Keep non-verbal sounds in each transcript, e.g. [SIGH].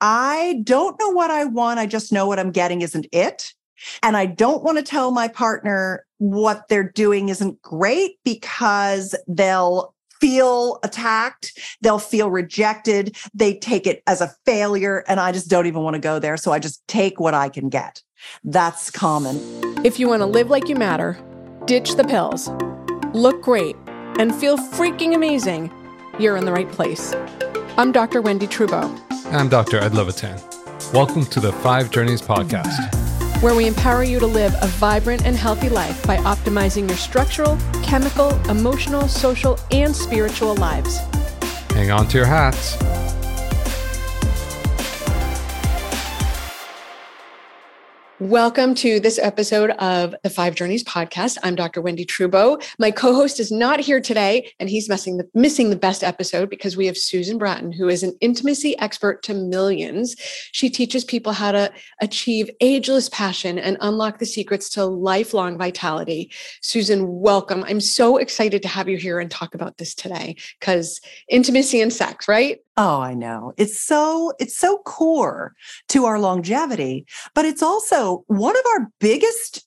I don't know what I want. I just know what I'm getting isn't it. And I don't want to tell my partner what they're doing isn't great because they'll feel attacked, they'll feel rejected, they take it as a failure. And I just don't even want to go there. So I just take what I can get. That's common. If you want to live like you matter, ditch the pills, look great, and feel freaking amazing, you're in the right place. I'm Dr. Wendie Trubow. I'm Dr. Ed Levitan. Welcome to the Five Journeys podcast, where we empower you to live a vibrant and healthy life by optimizing your structural, chemical, emotional, social, and spiritual lives. Hang on to your hats. Welcome to this episode of the Five Journeys podcast. I'm Dr. Wendie Trubow. My co-host is not here today, and he's missing the, missing the best episode because we have Susan Bratton, who is an intimacy expert to millions. She teaches people how to achieve ageless passion and unlock the secrets to lifelong vitality. Susan, welcome. I'm so excited to have you here and talk about this today because intimacy and sex, right? Oh, I know. It's so it's so core to our longevity, but it's also one of our biggest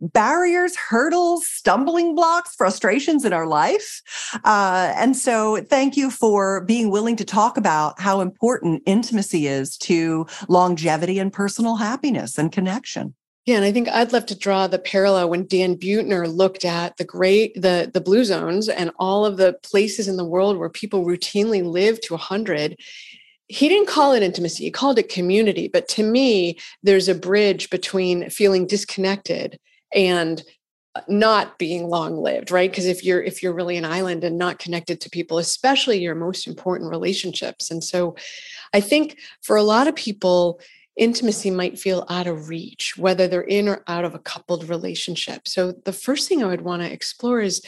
barriers, hurdles, stumbling blocks, frustrations in our life. Uh, and so, thank you for being willing to talk about how important intimacy is to longevity and personal happiness and connection. Yeah, and I think I'd love to draw the parallel when Dan Buettner looked at the great the the blue zones and all of the places in the world where people routinely live to 100 he didn't call it intimacy he called it community but to me there's a bridge between feeling disconnected and uh, not being long lived right? Because if you're if you're really an island and not connected to people especially your most important relationships. And so i think for a lot of people intimacy might feel out of reach, whether they're in or out of a coupled relationship. So the first thing I would want to explore is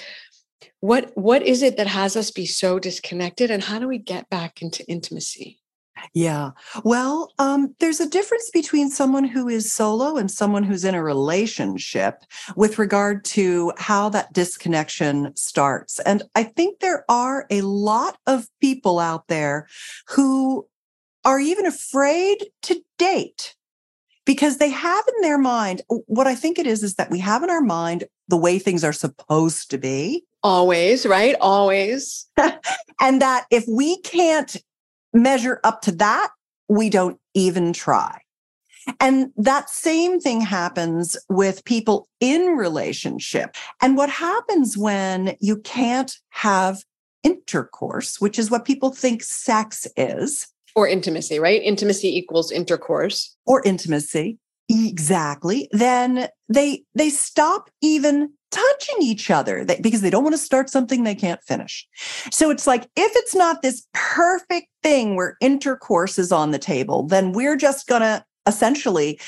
what what is it that has us be so disconnected and how do we get back into intimacy? Yeah. Well, um, there's a difference between someone who is solo and someone who's in a relationship with regard to how that disconnection starts. And I think there are a lot of people out there who are even afraid to date because they have in their mind what I think it is is that we have in our mind the way things are supposed to be. Always, right? Always. [LAUGHS] and that if we can't measure up to that, we don't even try. And that same thing happens with people in relationship. And what happens when you can't have intercourse, which is what people think sex is, or intimacy, right? Intimacy equals intercourse. Or intimacy. Exactly. Then they they stop even touching each other because they don't want to start something they can't finish. So it's like if it's not this perfect thing where intercourse is on the table, then we're just going to essentially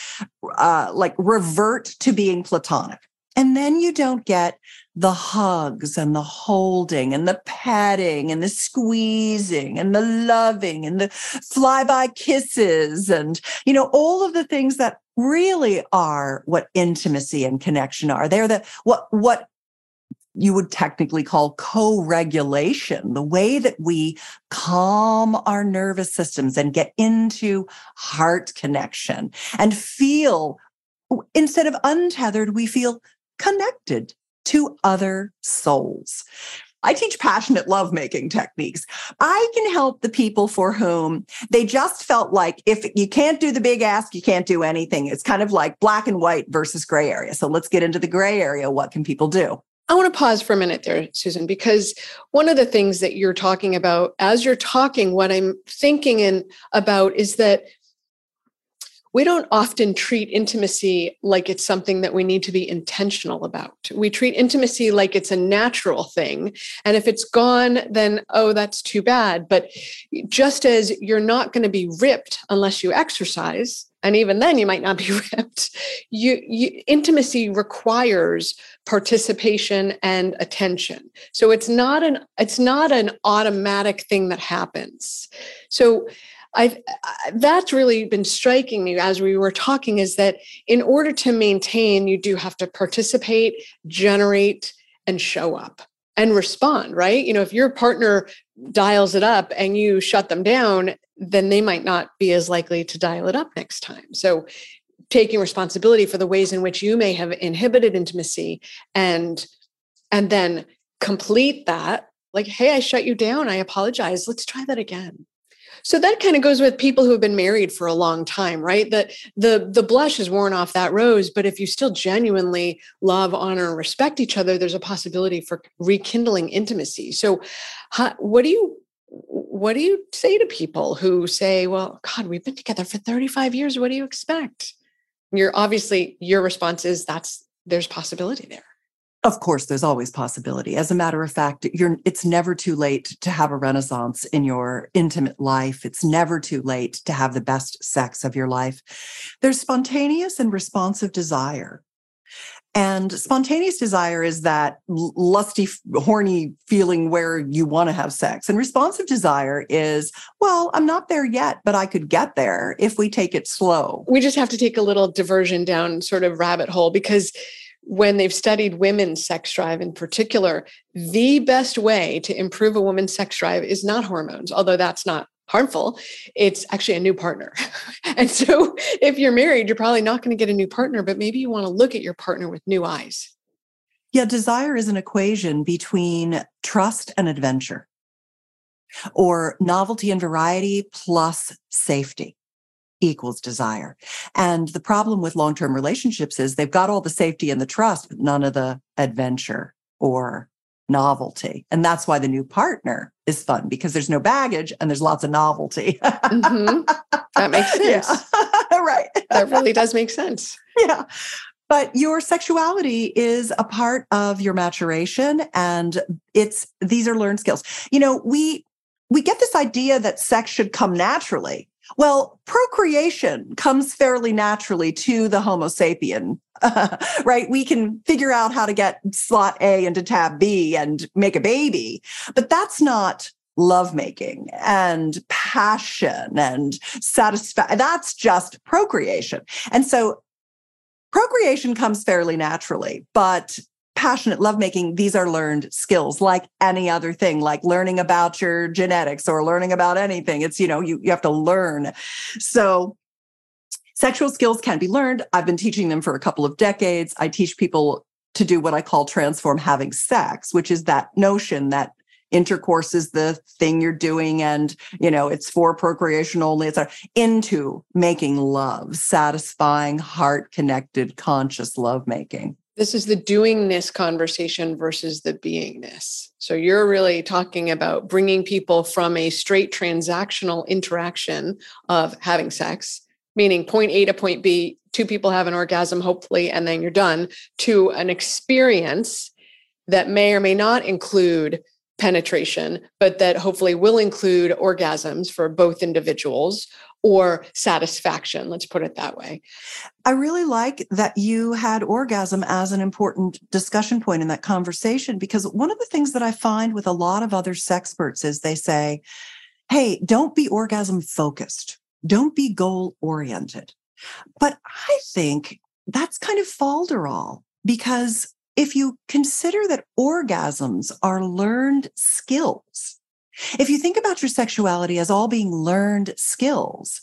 uh, like revert to being platonic. And then you don't get the hugs and the holding and the patting and the squeezing and the loving and the flyby kisses and, you know, all of the things that really are what intimacy and connection are. They're the, what, what you would technically call co-regulation, the way that we calm our nervous systems and get into heart connection and feel instead of untethered, we feel connected to other souls. I teach passionate lovemaking techniques. I can help the people for whom they just felt like if you can't do the big ask, you can't do anything. It's kind of like black and white versus gray area. So let's get into the gray area. What can people do? I want to pause for a minute there, Susan, because one of the things that you're talking about as you're talking, what I'm thinking and about is that we don't often treat intimacy like it's something that we need to be intentional about. We treat intimacy like it's a natural thing. And if it's gone, then, oh, that's too bad. But just as you're not going to be ripped unless you exercise, and even then you might not be [LAUGHS] ripped, you, you intimacy requires participation and attention. So it's not an it's not an automatic thing that happens. So I've that's really been striking me as we were talking is that in order to maintain, you do have to participate, generate, and show up. and respond, right? You know, if your partner dials it up and you shut them down, then they might not be as likely to dial it up next time. So taking responsibility for the ways in which you may have inhibited intimacy and and then complete that like hey i shut you down i apologize let's try that again so that kind of goes with people who have been married for a long time, right? That the the blush is worn off that rose, but if you still genuinely love, honor, and respect each other, there's a possibility for rekindling intimacy. So, how, what do you what do you say to people who say, "Well, God, we've been together for 35 years. What do you expect?" You're obviously your response is that's there's possibility there. Of course, there's always possibility. As a matter of fact, it's never too late to have a renaissance in your intimate life. It's never too late to have the best sex of your life. There's spontaneous and responsive desire. And spontaneous desire is that lusty, horny feeling where you want to have sex. And responsive desire is, well, I'm not there yet, but I could get there if we take it slow. We just have to take a little diversion down sort of rabbit hole because when they've studied women's sex drive in particular, the best way to improve a woman's sex drive is not hormones, although that's not harmful. It's actually a new partner. [LAUGHS] and so if you're married, you're probably not going to get a new partner, but maybe you want to look at your partner with new eyes. Yeah, desire is an equation between trust and adventure, or novelty and variety plus safety equals desire. And the problem with long term relationships is they've got all the safety and the trust, but none of the adventure or novelty. And that's why the new partner is fun because there's no baggage and there's lots of novelty. mm-hmm. That makes [LAUGHS] sense. Yeah. [LAUGHS] right. that really [LAUGHS] does make sense. Yeah. But your sexuality is a part of your maturation and it's these are learned skills. You know, we we get this idea that sex should come naturally well, procreation comes fairly naturally to the Homo sapien, [LAUGHS] right? We can figure out how to get slot A into tab B and make a baby, but that's not lovemaking and passion and satisfaction. That's just procreation. And so procreation comes fairly naturally, but passionate lovemaking, these are learned skills like any other thing, like learning about your genetics or learning about anything. It's, you know, you, you have to learn. So sexual skills can be learned. I've been teaching them for a couple of decades. I teach people to do what I call transform having sex, which is that notion that intercourse is the thing you're doing and you know it's for procreation only it's into making love satisfying heart connected conscious love making this is the doingness conversation versus the beingness. So you're really talking about bringing people from a straight transactional interaction of having sex, meaning point A to point B, two people have an orgasm, hopefully, and then you're done, to an experience that may or may not include penetration, but that hopefully will include orgasms for both individuals or satisfaction. Let's put it that way. I really like that you had orgasm as an important discussion point in that conversation because one of the things that I find with a lot of other sex experts is they say, hey, don't be orgasm focused, don't be goal oriented. But I think that's kind of falderall because if you consider that orgasms are learned skills, if you think about your sexuality as all being learned skills,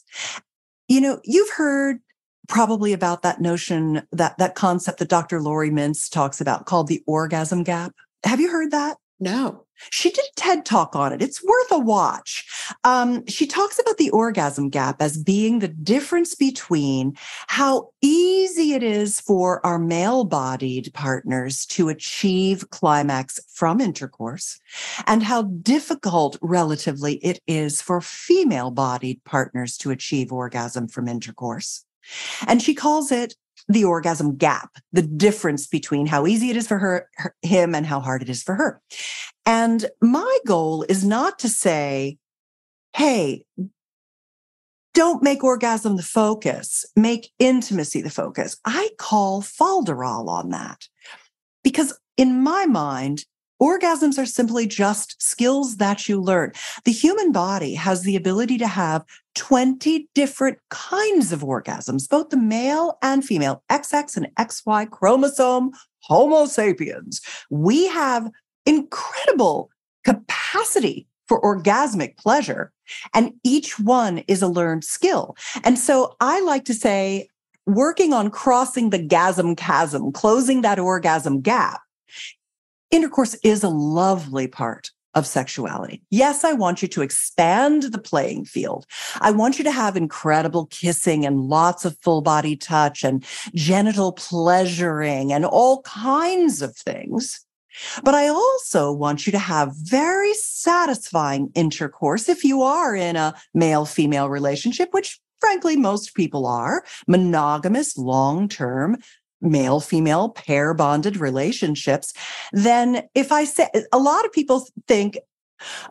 you know, you've heard probably about that notion, that that concept that Dr. Laurie Mintz talks about called the orgasm gap. Have you heard that? No. She did a TED talk on it. It's worth a watch. Um, she talks about the orgasm gap as being the difference between how easy it is for our male bodied partners to achieve climax from intercourse and how difficult relatively it is for female bodied partners to achieve orgasm from intercourse. And she calls it the orgasm gap, the difference between how easy it is for her, her, him and how hard it is for her. And my goal is not to say, hey, don't make orgasm the focus, make intimacy the focus. I call falderall on that because in my mind, Orgasms are simply just skills that you learn. The human body has the ability to have 20 different kinds of orgasms, both the male and female, XX and XY chromosome, Homo sapiens. We have incredible capacity for orgasmic pleasure. And each one is a learned skill. And so I like to say, working on crossing the gasm chasm, closing that orgasm gap, intercourse is a lovely part of sexuality. Yes, I want you to expand the playing field. I want you to have incredible kissing and lots of full body touch and genital pleasuring and all kinds of things. But I also want you to have very satisfying intercourse if you are in a male female relationship, which frankly most people are, monogamous, long term, male female pair bonded relationships, then if I say a lot of people think,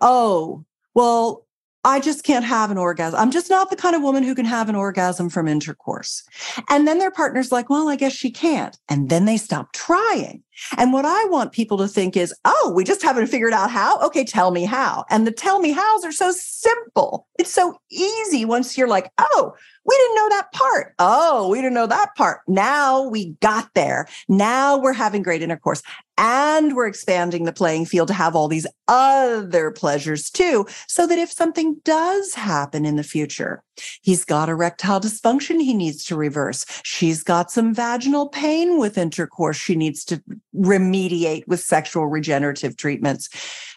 oh, well, I just can't have an orgasm. I'm just not the kind of woman who can have an orgasm from intercourse. And then their partner's like, well, I guess she can't. And then they stop trying. And what I want people to think is, oh, we just haven't figured out how. Okay, tell me how. And the tell me hows are so simple. It's so easy once you're like, oh, we didn't know that part. Oh, we didn't know that part. Now we got there. Now we're having great intercourse and we're expanding the playing field to have all these other pleasures too. So that if something does happen in the future, he's got erectile dysfunction he needs to reverse. She's got some vaginal pain with intercourse she needs to remediate with sexual regenerative treatments.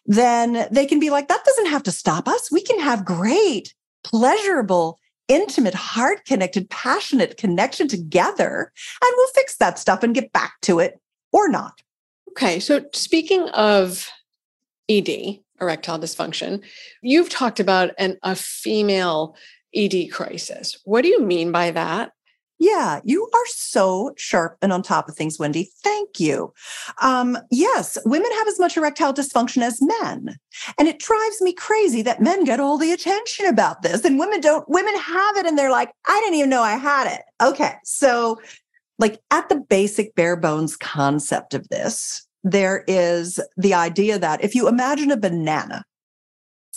Then they can be like, that doesn't have to stop us. We can have great, pleasurable, intimate, heart connected, passionate connection together, and we'll fix that stuff and get back to it or not. Okay. So, speaking of ED, erectile dysfunction, you've talked about an, a female ED crisis. What do you mean by that? Yeah, you are so sharp and on top of things, Wendie. Thank you. Um, yes, women have as much erectile dysfunction as men. And it drives me crazy that men get all the attention about this and women don't. Women have it and they're like, I didn't even know I had it. Okay. So, like, at the basic bare bones concept of this, there is the idea that if you imagine a banana,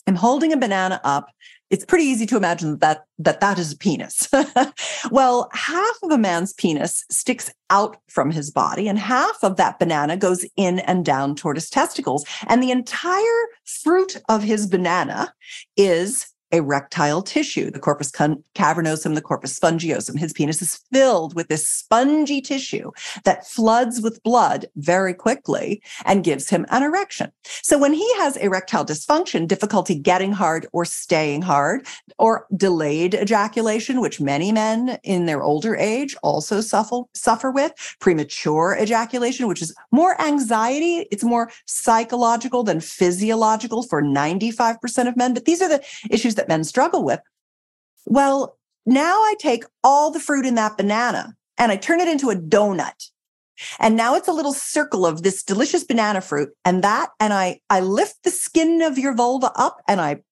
I'm holding a banana up it's pretty easy to imagine that that that is a penis. [LAUGHS] well, half of a man's penis sticks out from his body and half of that banana goes in and down toward his testicles and the entire fruit of his banana is erectile tissue, the corpus cavernosum, the corpus spongiosum. His penis is filled with this spongy tissue that floods with blood very quickly and gives him an erection. So when he has erectile dysfunction, difficulty getting hard or staying hard, or delayed ejaculation, which many men in their older age also suffer, suffer with, premature ejaculation, which is more anxiety, it's more psychological than physiological for 95% of men. But these are the issues that men struggle with. Well, now I take all the fruit in that banana and I turn it into a donut. And now it's a little circle of this delicious banana fruit and that, and I, I lift the skin of your vulva up and I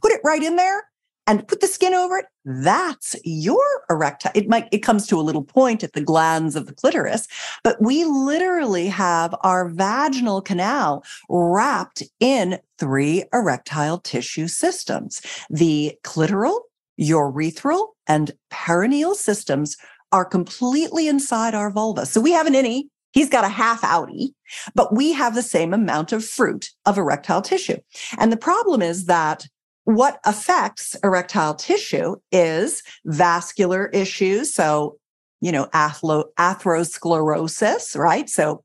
put it right in there and put the skin over it, that's your erectile. It might, it comes to a little point at the glans of the clitoris, but we literally have our vaginal canal wrapped in three erectile tissue systems. The clitoral, urethral, and perineal systems are completely inside our vulva. So we have an innie, He's got a half outie, but we have the same amount of fruit of erectile tissue. And the problem is that what affects erectile tissue is vascular issues. So, you know, athlo- atherosclerosis, right? So,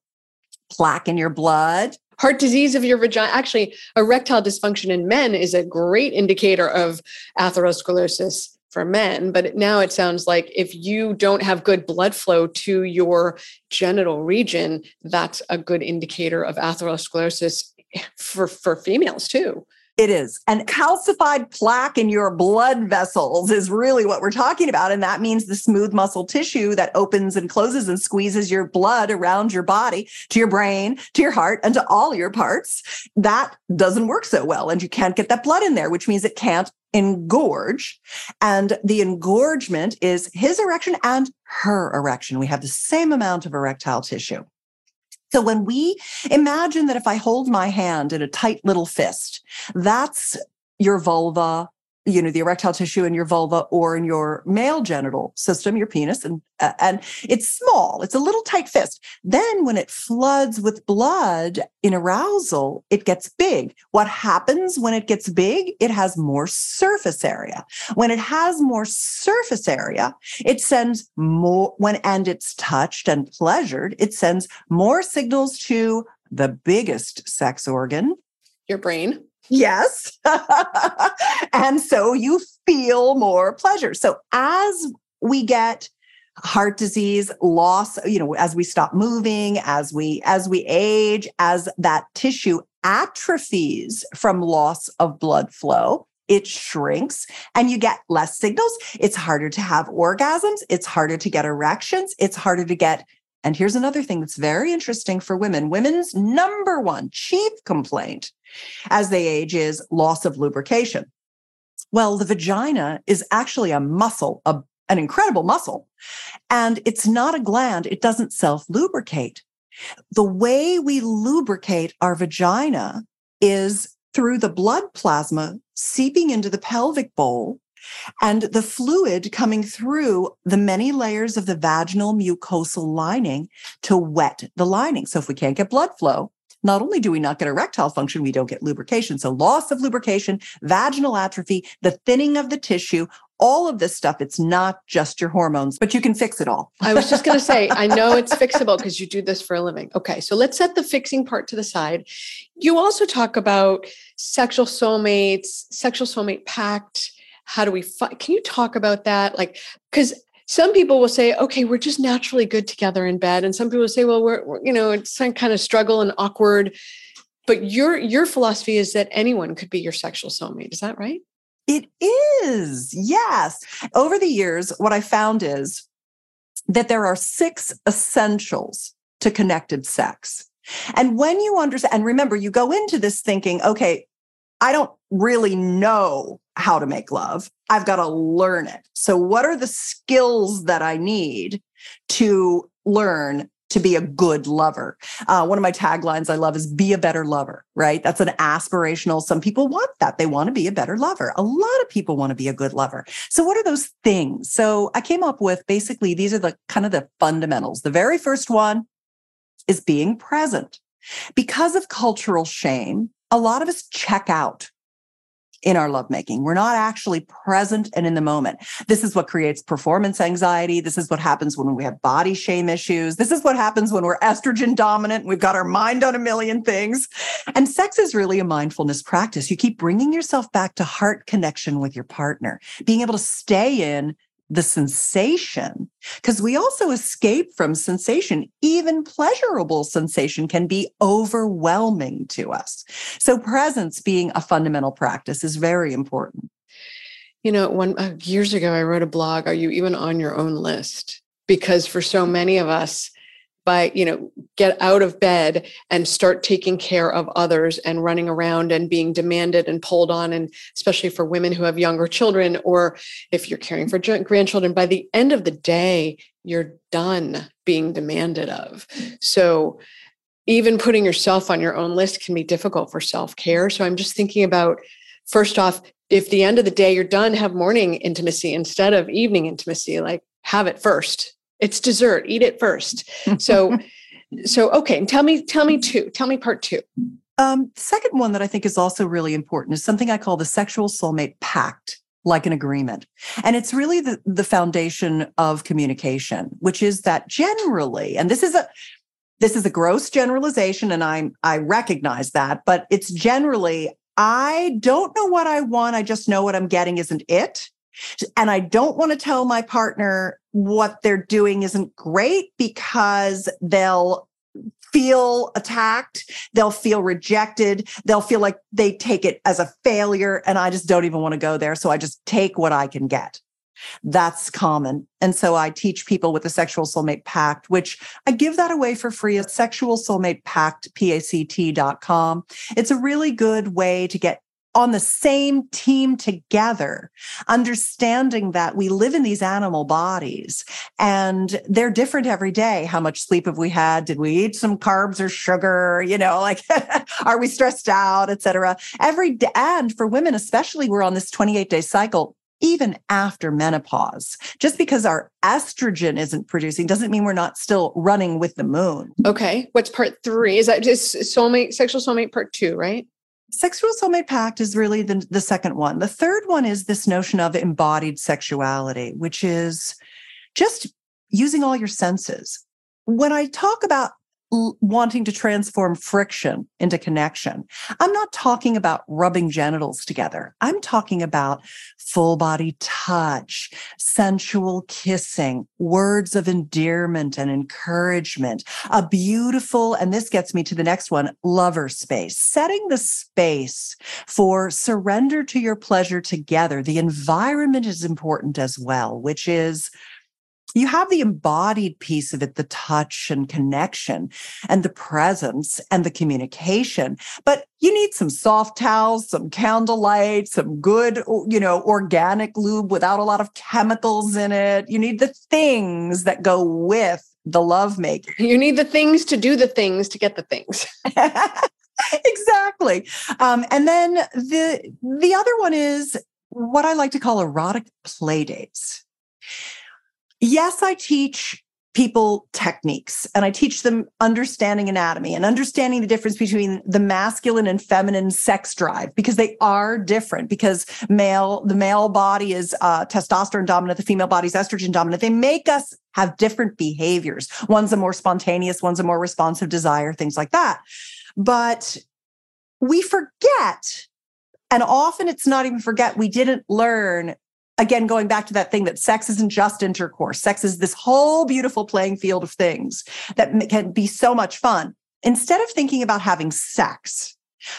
plaque in your blood. Heart disease of your vagina. Actually, erectile dysfunction in men is a great indicator of atherosclerosis for men. But now it sounds like if you don't have good blood flow to your genital region, that's a good indicator of atherosclerosis for, for females too. It is. And calcified plaque in your blood vessels is really what we're talking about. And that means the smooth muscle tissue that opens and closes and squeezes your blood around your body to your brain, to your heart, and to all your parts. That doesn't work so well. And you can't get that blood in there, which means it can't engorge. And the engorgement is his erection and her erection. We have the same amount of erectile tissue. So when we imagine that if I hold my hand in a tight little fist, that's your vulva, you know the erectile tissue in your vulva or in your male genital system your penis and uh, and it's small it's a little tight fist. Then when it floods with blood in arousal it gets big. What happens when it gets big? It has more surface area. When it has more surface area it sends more when and it's touched and pleasured it sends more signals to the biggest sex organ. Your brain Yes. [LAUGHS] and so you feel more pleasure. So as we get heart disease loss you know as we stop moving as we as we age as that tissue atrophies from loss of blood flow it shrinks and you get less signals it's harder to have orgasms it's harder to get erections it's harder to get and here's another thing that's very interesting for women women's number one chief complaint as they age is loss of lubrication. Well, the vagina is actually a muscle, a, an incredible muscle, and it's not a gland. It doesn't self lubricate. The way we lubricate our vagina is through the blood plasma seeping into the pelvic bowl and the fluid coming through the many layers of the vaginal mucosal lining to wet the lining. So if we can't get blood flow, not only do we not get erectile function, we don't get lubrication. So loss of lubrication, vaginal atrophy, the thinning of the tissue, all of this stuff, it's not just your hormones, but you can fix it all. I was just going to say, I know it's [LAUGHS] fixable because you do this for a living. Okay, so let's set the fixing part to the side. You also talk about sexual soulmates, sexual soulmate pact. How do we fight? Can you talk about that? Like, because some people will say, okay, we're just naturally good together in bed. And some people say, well, we're, we're, you know, it's some kind of struggle and awkward. But your your philosophy is that anyone could be your sexual soulmate. Is that right? It is. Yes. Over the years, what I found is that there are six essentials to connected sex. And when you understand, and remember, you go into this thinking, okay, I don't really know how to make love. I've got to learn it. So, what are the skills that I need to learn to be a good lover? Uh, one of my taglines I love is be a better lover, right? That's an aspirational. Some people want that. They want to be a better lover. A lot of people want to be a good lover. So, what are those things? So, I came up with basically these are the kind of the fundamentals. The very first one is being present. Because of cultural shame, a lot of us check out in our lovemaking. We're not actually present and in the moment. This is what creates performance anxiety. This is what happens when we have body shame issues. This is what happens when we're estrogen dominant. We've got our mind on a million things. And sex is really a mindfulness practice. You keep bringing yourself back to heart connection with your partner, being able to stay in the sensation because we also escape from sensation. Even pleasurable sensation can be overwhelming to us. So presence being a fundamental practice is very important. You know one uh, years ago i wrote a blog are you even on your own list because for so many of us by you know get out of bed and start taking care of others and running around and being demanded and pulled on and especially for women who have younger children or if you're caring for grandchildren by the end of the day you're done being demanded of. So even putting yourself on your own list can be difficult for self-care. So i'm just thinking about first off if the end of the day you're done have morning intimacy instead of evening intimacy like have it first it's dessert. Eat it first. So, [LAUGHS] so okay. Tell me, tell me two. Tell me part two. Um, second one that I think is also really important is something I call the sexual soulmate pact, like an agreement. And it's really the, the foundation of communication, which is that generally, and this is a this is a gross generalization, and I'm I recognize that, but it's generally I don't know what I want. I just know what I'm getting isn't it. And I don't want to tell my partner what they're doing isn't great because they'll feel attacked, they'll feel rejected, they'll feel like they take it as a failure. And I just don't even want to go there. So I just take what I can get. That's common. And so I teach people with the sexual soulmate pact, which I give that away for free at sexual soulmate pact, P-A-C-T.com. It's a really good way to get on the same team together, understanding that we live in these animal bodies and they're different every day. How much sleep have we had? Did we eat some carbs or sugar? You know, [LAUGHS] like, are we stressed out, et cetera? Every day, and for women, especially, we're on this 28 day cycle even after menopause. Just because our estrogen isn't producing doesn't mean we're not still running with the moon. Okay. What's part three? Is that just soulmate, sexual soulmate part two, right? Sexual soulmate pact is really the, the second one. The third one is this notion of embodied sexuality, which is just using all your senses. When I talk about wanting to transform friction into connection. I'm not talking about rubbing genitals together. I'm talking about full body touch, sensual kissing, words of endearment and encouragement, a beautiful, and this gets me to the next one, lover space, setting the space for surrender to your pleasure together. The environment is important as well, which is you have the embodied piece of it, the touch and connection and the presence and the communication. But you need some soft towels, some candlelight, some good, you know, organic lube without a lot of chemicals in it. You need the things that go with the love making. You need the things to do the things to get the things. [LAUGHS] exactly. Um, and then the the other one is what I like to call erotic play dates. Yes, I teach people techniques and I teach them understanding anatomy and understanding the difference between the masculine and feminine sex drive because they are different because male the male body is uh, testosterone dominant the female body is estrogen dominant. They make us have different behaviors. One's a more spontaneous one's a more responsive desire things like that. But we forget and often it's not even forget we didn't learn again, going back to that thing that sex isn't just intercourse, sex is this whole beautiful playing field of things that can be so much fun. Instead of thinking about having sex,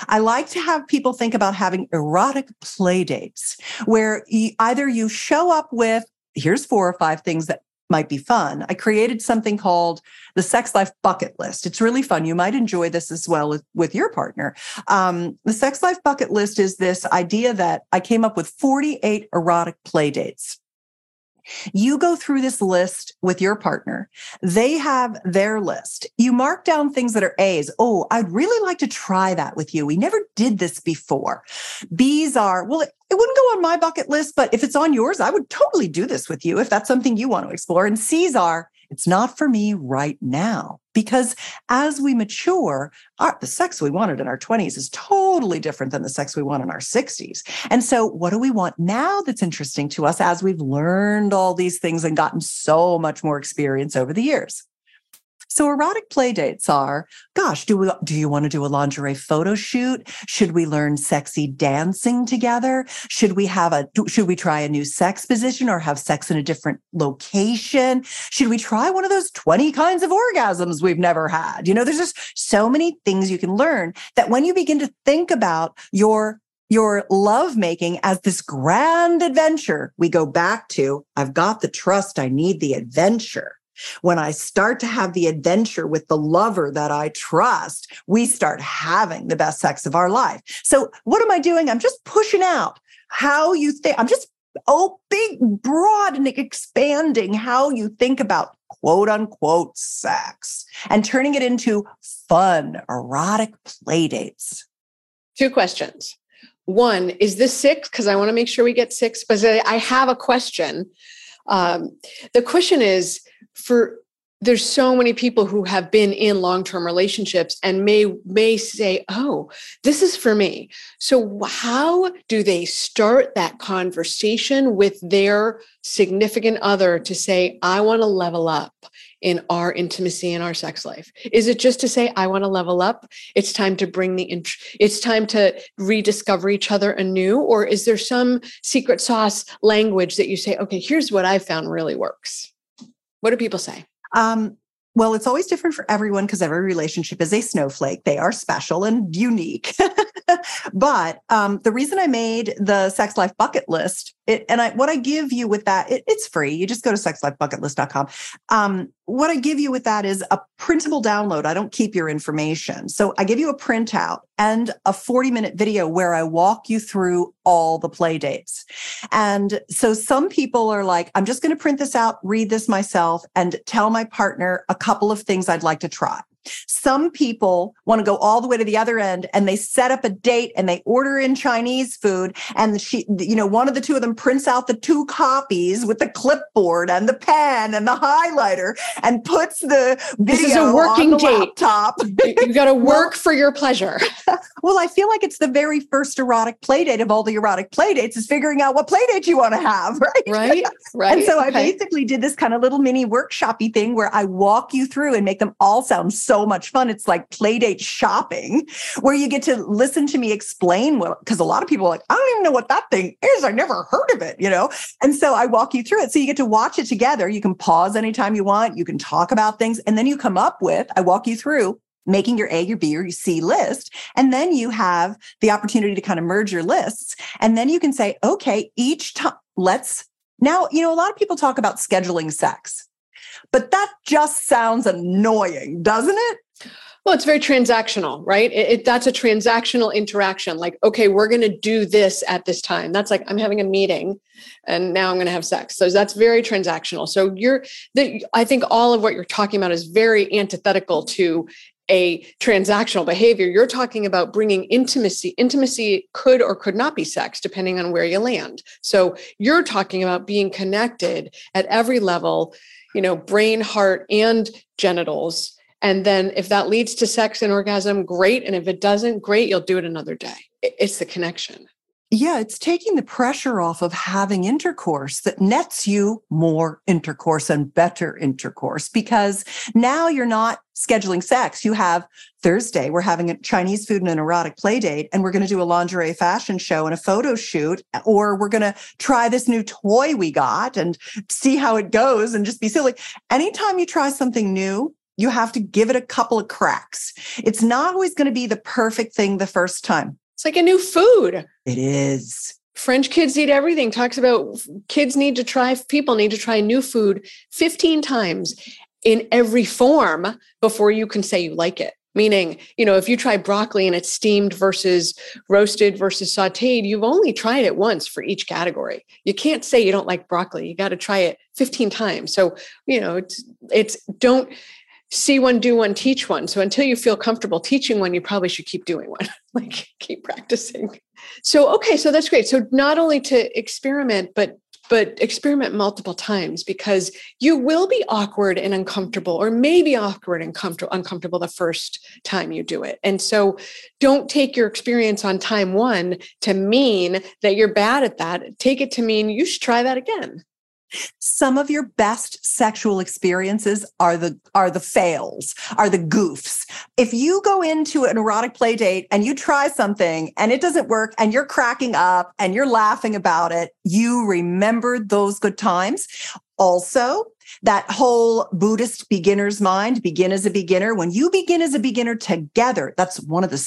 I like to have people think about having erotic play dates where either you show up with, here's four or five things that might be fun. I created something called the Sex Life Bucket List. It's really fun. You might enjoy this as well with, with your partner. Um, the Sex Life Bucket List is this idea that I came up with 48 erotic play dates. You go through this list with your partner. They have their list. You mark down things that are A's. Oh, I'd really like to try that with you. We never did this before. B's are, well, it, wouldn't go on my bucket list, but if it's on yours, I would totally do this with you if that's something you want to explore. And C's are, it's not for me right now. Because as we mature, our, the sex we wanted in our 20s is totally different than the sex we want in our 60s. And so, what do we want now that's interesting to us as we've learned all these things and gotten so much more experience over the years? So erotic play dates are, gosh, do we do you want to do a lingerie photo shoot? Should we learn sexy dancing together? Should we have a should we try a new sex position or have sex in a different location? Should we try one of those 20 kinds of orgasms we've never had? You know, there's just so many things you can learn that when you begin to think about your your love making as this grand adventure, we go back to I've got the trust, I need the adventure. When I start to have the adventure with the lover that I trust, we start having the best sex of our life. So, what am I doing? I'm just pushing out how you think. I'm just oh, big, broad, and expanding how you think about quote unquote sex and turning it into fun, erotic play dates. Two questions. One, is this six? Because I want to make sure we get six, but I have a question. Um, the question is for there's so many people who have been in long-term relationships and may may say oh this is for me. So how do they start that conversation with their significant other to say i want to level up in our intimacy and our sex life is it just to say i want to level up it's time to bring the int- it's time to rediscover each other anew? Or is there some secret sauce language that you say okay here's what i found really works what do people say? Um, well, it's always different for everyone because every relationship is a snowflake. They are special and unique. [LAUGHS] but um, the reason I made the sex life bucket list, it, and I, what I give you with that, it, it's free. You just go to sexlifebucketlist.com. Um, what I give you with that is a printable download. I don't keep your information. So I give you a printout and a 40 minute video where I walk you through all the play dates. And so some people are like, I'm just going to print this out, read this myself, and tell my partner a couple of things I'd like to try. Some people want to go all the way to the other end and they set up a date and they order in Chinese food. And she, you know, one of the two of them prints out the two copies with the clipboard and the pen and the highlighter and puts the video this is a working on the date. laptop. You've got to work for your pleasure. [LAUGHS] well, I feel like it's the very first erotic play date of all the erotic play dates is figuring out what play date you want to have, right? [LAUGHS] Right. Right. And so I basically did this kind of little mini workshopy thing where I walk you through and make them all sound so much fun. It's like playdate shopping, where you get to listen to me explain what because a lot of people are like, I don't even know what that thing is. I never heard of it, you know? And so I walk you through it. So you get to watch it together. You can pause anytime you want, you can talk about things, and then you come up with, I walk you through making your A, your B, or your C list. And then you have the opportunity to kind of merge your lists. And then you can say, okay, each time, let's now, you know, a lot of people talk about scheduling sex, but that just sounds annoying, doesn't it? Well, it's very transactional, right? It, it- that's a transactional interaction. Like, okay, we're going to do this at this time. That's like I'm having a meeting, and now I'm going to have sex. So that's very transactional. So you're, the, I think all of what you're talking about is very antithetical to a transactional behavior. You're talking about bringing intimacy. Intimacy could or could not be sex, depending on where you land. So you're talking about being connected at every level, you know, brain, heart, and genitals. And then if that leads to sex and orgasm, great. And if it doesn't, great, you'll do it another day. It's the connection. Yeah, it's taking the pressure off of having intercourse that nets you more intercourse and better intercourse because now you're not scheduling sex. You have Thursday, we're having a Chinese food and an erotic play date, and we're going to do a lingerie fashion show and a photo shoot, or we're going to try this new toy we got and see how it goes and just be silly. Anytime you try something new, you have to give it a couple of cracks. It's not always going to be the perfect thing the first time. It's like a new food. It is. French kids eat everything. Talks about kids need to try, people need to try new food 15 times in every form before you can say you like it. Meaning, you know, if you try broccoli and it's steamed versus roasted versus sauteed, you've only tried it once for each category. You can't say you don't like broccoli. You got to try it 15 times. So, you know, it's it's don't see one, do one, teach one. So until you feel comfortable teaching one, you probably should keep doing one. [LAUGHS] like keep practicing. So okay, so that's great. So not only to experiment, but but experiment multiple times because you will be awkward and uncomfortable, or maybe awkward and comfortable, uncomfortable the first time you do it. And so don't take your experience on time one to mean that you're bad at that. Take it to mean you should try that again. Some of your best sexual experiences are the are the fails are the goofs. If you go into an erotic play date and you try something and it doesn't work and you're cracking up and you're laughing about it you remembered those good times. Also that whole buddhist beginner's mind begin as a beginner. When you begin as a beginner together that's one of the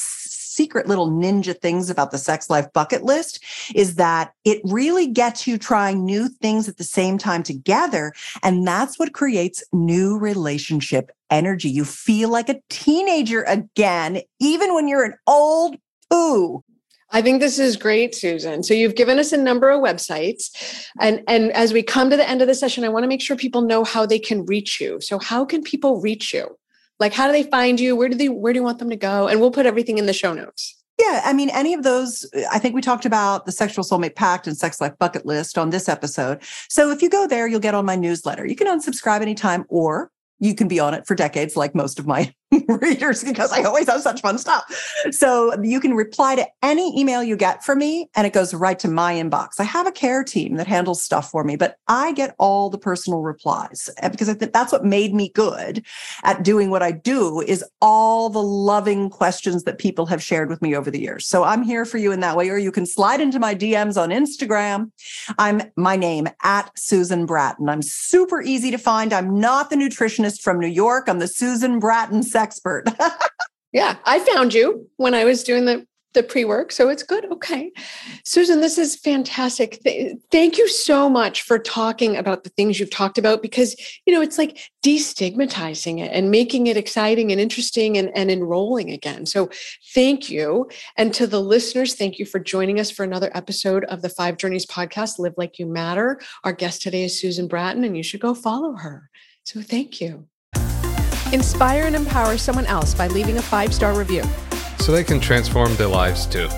secret little ninja things about the sex life bucket list is that it really gets you trying new things at the same time together. And that's what creates new relationship energy. You feel like a teenager again, even when you're an old poo. I think this is great, Susan. So you've given us a number of websites. And, and as we come to the end of the session, I want to make sure people know how they can reach you. So how can people reach you? Like how do they find you? Where do they where do you want them to go? And we'll put everything in the show notes. Yeah, I mean, any of those, I think we talked about the Sexual Soulmate Pact and Sex Life Bucket List on this episode. So if you go there, you'll get on my newsletter. You can unsubscribe anytime, or you can be on it for decades, like most of my [LAUGHS] readers, because I always have such fun stuff. So you can reply to any email you get from me, and it goes right to my inbox. I have a care team that handles stuff for me, but I get all the personal replies eh, because I think that's what made me good at doing what I do is all the loving questions that people have shared with me over the years. So I'm here for you in that way, or you can slide into my DMs on Instagram. I'm my name at Susan Bratton. I'm super easy to find. I'm not the nutritionist from New York. I'm the Susan Bratton sexpert. [LAUGHS] Yeah, I found you when I was doing the the pre-work so it's good okay. Susan this is fantastic. Th- thank you so much for talking about the things you've talked about because you know it's like destigmatizing it and making it exciting and interesting and, and enrolling again. So thank you. And to the listeners thank you for joining us for another episode of the five journeys podcast live like you matter. Our guest today is susan bratton and you should go follow her. So thank you inspire and empower someone else by leaving a five star review so they can transform their lives too.